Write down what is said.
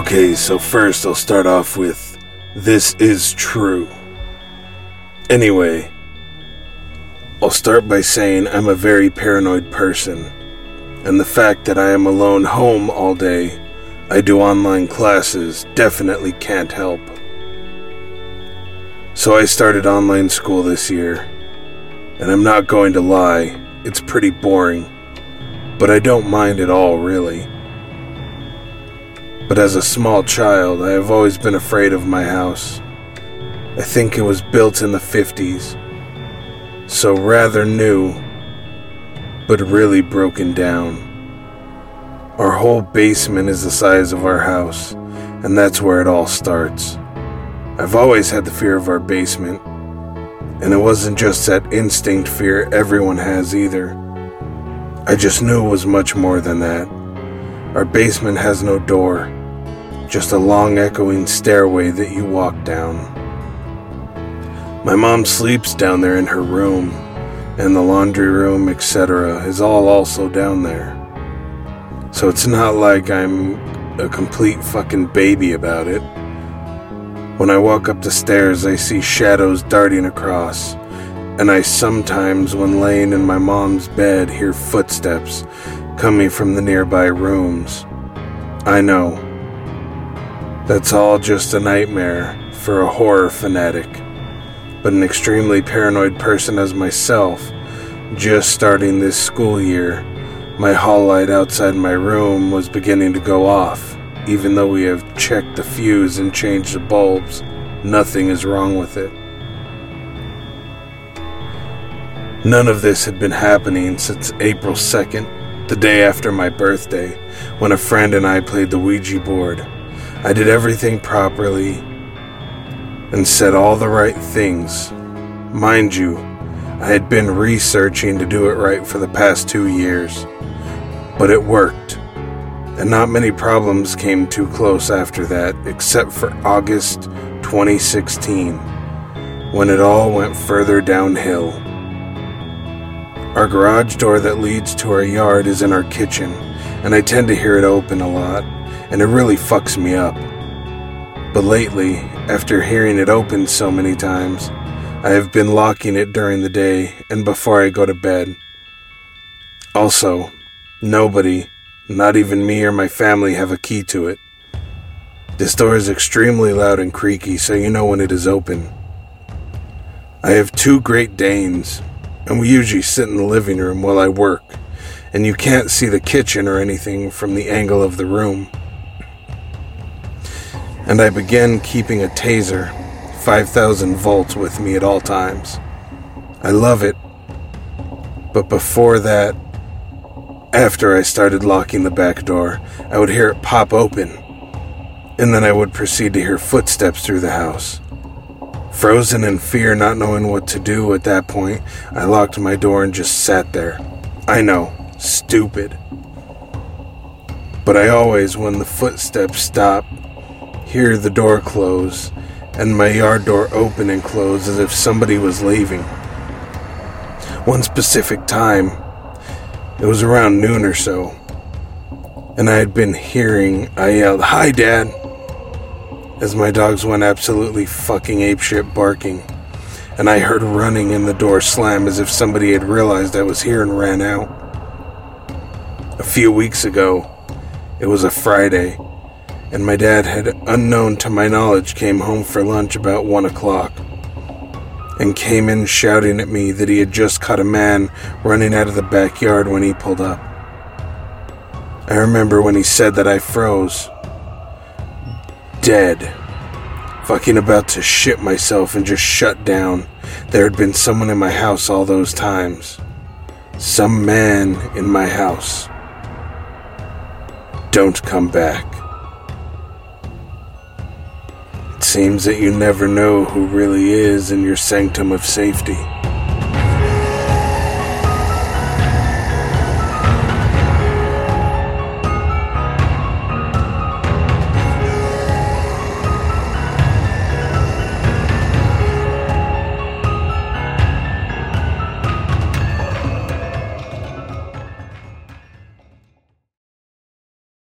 Okay, so first I'll start off with This is true. Anyway, I'll start by saying I'm a very paranoid person, and the fact that I am alone home all day, I do online classes, definitely can't help. So I started online school this year, and I'm not going to lie, it's pretty boring, but I don't mind at all, really. But as a small child, I have always been afraid of my house. I think it was built in the 50s, so rather new, but really broken down. Our whole basement is the size of our house, and that's where it all starts. I've always had the fear of our basement, and it wasn't just that instinct fear everyone has either. I just knew it was much more than that. Our basement has no door just a long echoing stairway that you walk down. My mom sleeps down there in her room, and the laundry room, etc., is all also down there. So it's not like I'm a complete fucking baby about it. When I walk up the stairs, I see shadows darting across, and I sometimes, when laying in my mom's bed, hear footsteps coming from the nearby rooms. I know that's all just a nightmare for a horror fanatic. But an extremely paranoid person as myself, just starting this school year, my hall light outside my room was beginning to go off. Even though we have checked the fuse and changed the bulbs, nothing is wrong with it. None of this had been happening since April 2nd, the day after my birthday, when a friend and I played the Ouija board. I did everything properly and said all the right things. Mind you, I had been researching to do it right for the past two years, but it worked. And not many problems came too close after that, except for August 2016, when it all went further downhill. Our garage door that leads to our yard is in our kitchen, and I tend to hear it open a lot and it really fucks me up. But lately, after hearing it open so many times, I have been locking it during the day and before I go to bed. Also, nobody, not even me or my family, have a key to it. This door is extremely loud and creaky, so you know when it is open. I have two Great Danes, and we usually sit in the living room while I work, and you can't see the kitchen or anything from the angle of the room and I began keeping a taser, 5000 volts, with me at all times. I love it. But before that, after I started locking the back door, I would hear it pop open, and then I would proceed to hear footsteps through the house. Frozen in fear, not knowing what to do at that point, I locked my door and just sat there. I know, stupid. But I always, when the footsteps stopped, hear the door close and my yard door open and close as if somebody was leaving. One specific time, it was around noon or so, and I had been hearing, I yelled, Hi, Dad, as my dogs went absolutely fucking apeshit barking, and I heard running and the door slam as if somebody had realized I was here and ran out. A few weeks ago, it was a Friday and my dad had, unknown to my knowledge, came home for lunch about one o'clock and came in shouting at me that he had just caught a man running out of the backyard when he pulled up. I remember when he said that I froze. Dead. Fucking about to shit myself and just shut down. There had been someone in my house all those times. Some man in my house. Don't come back. Seems that you never know who really is in your sanctum of safety.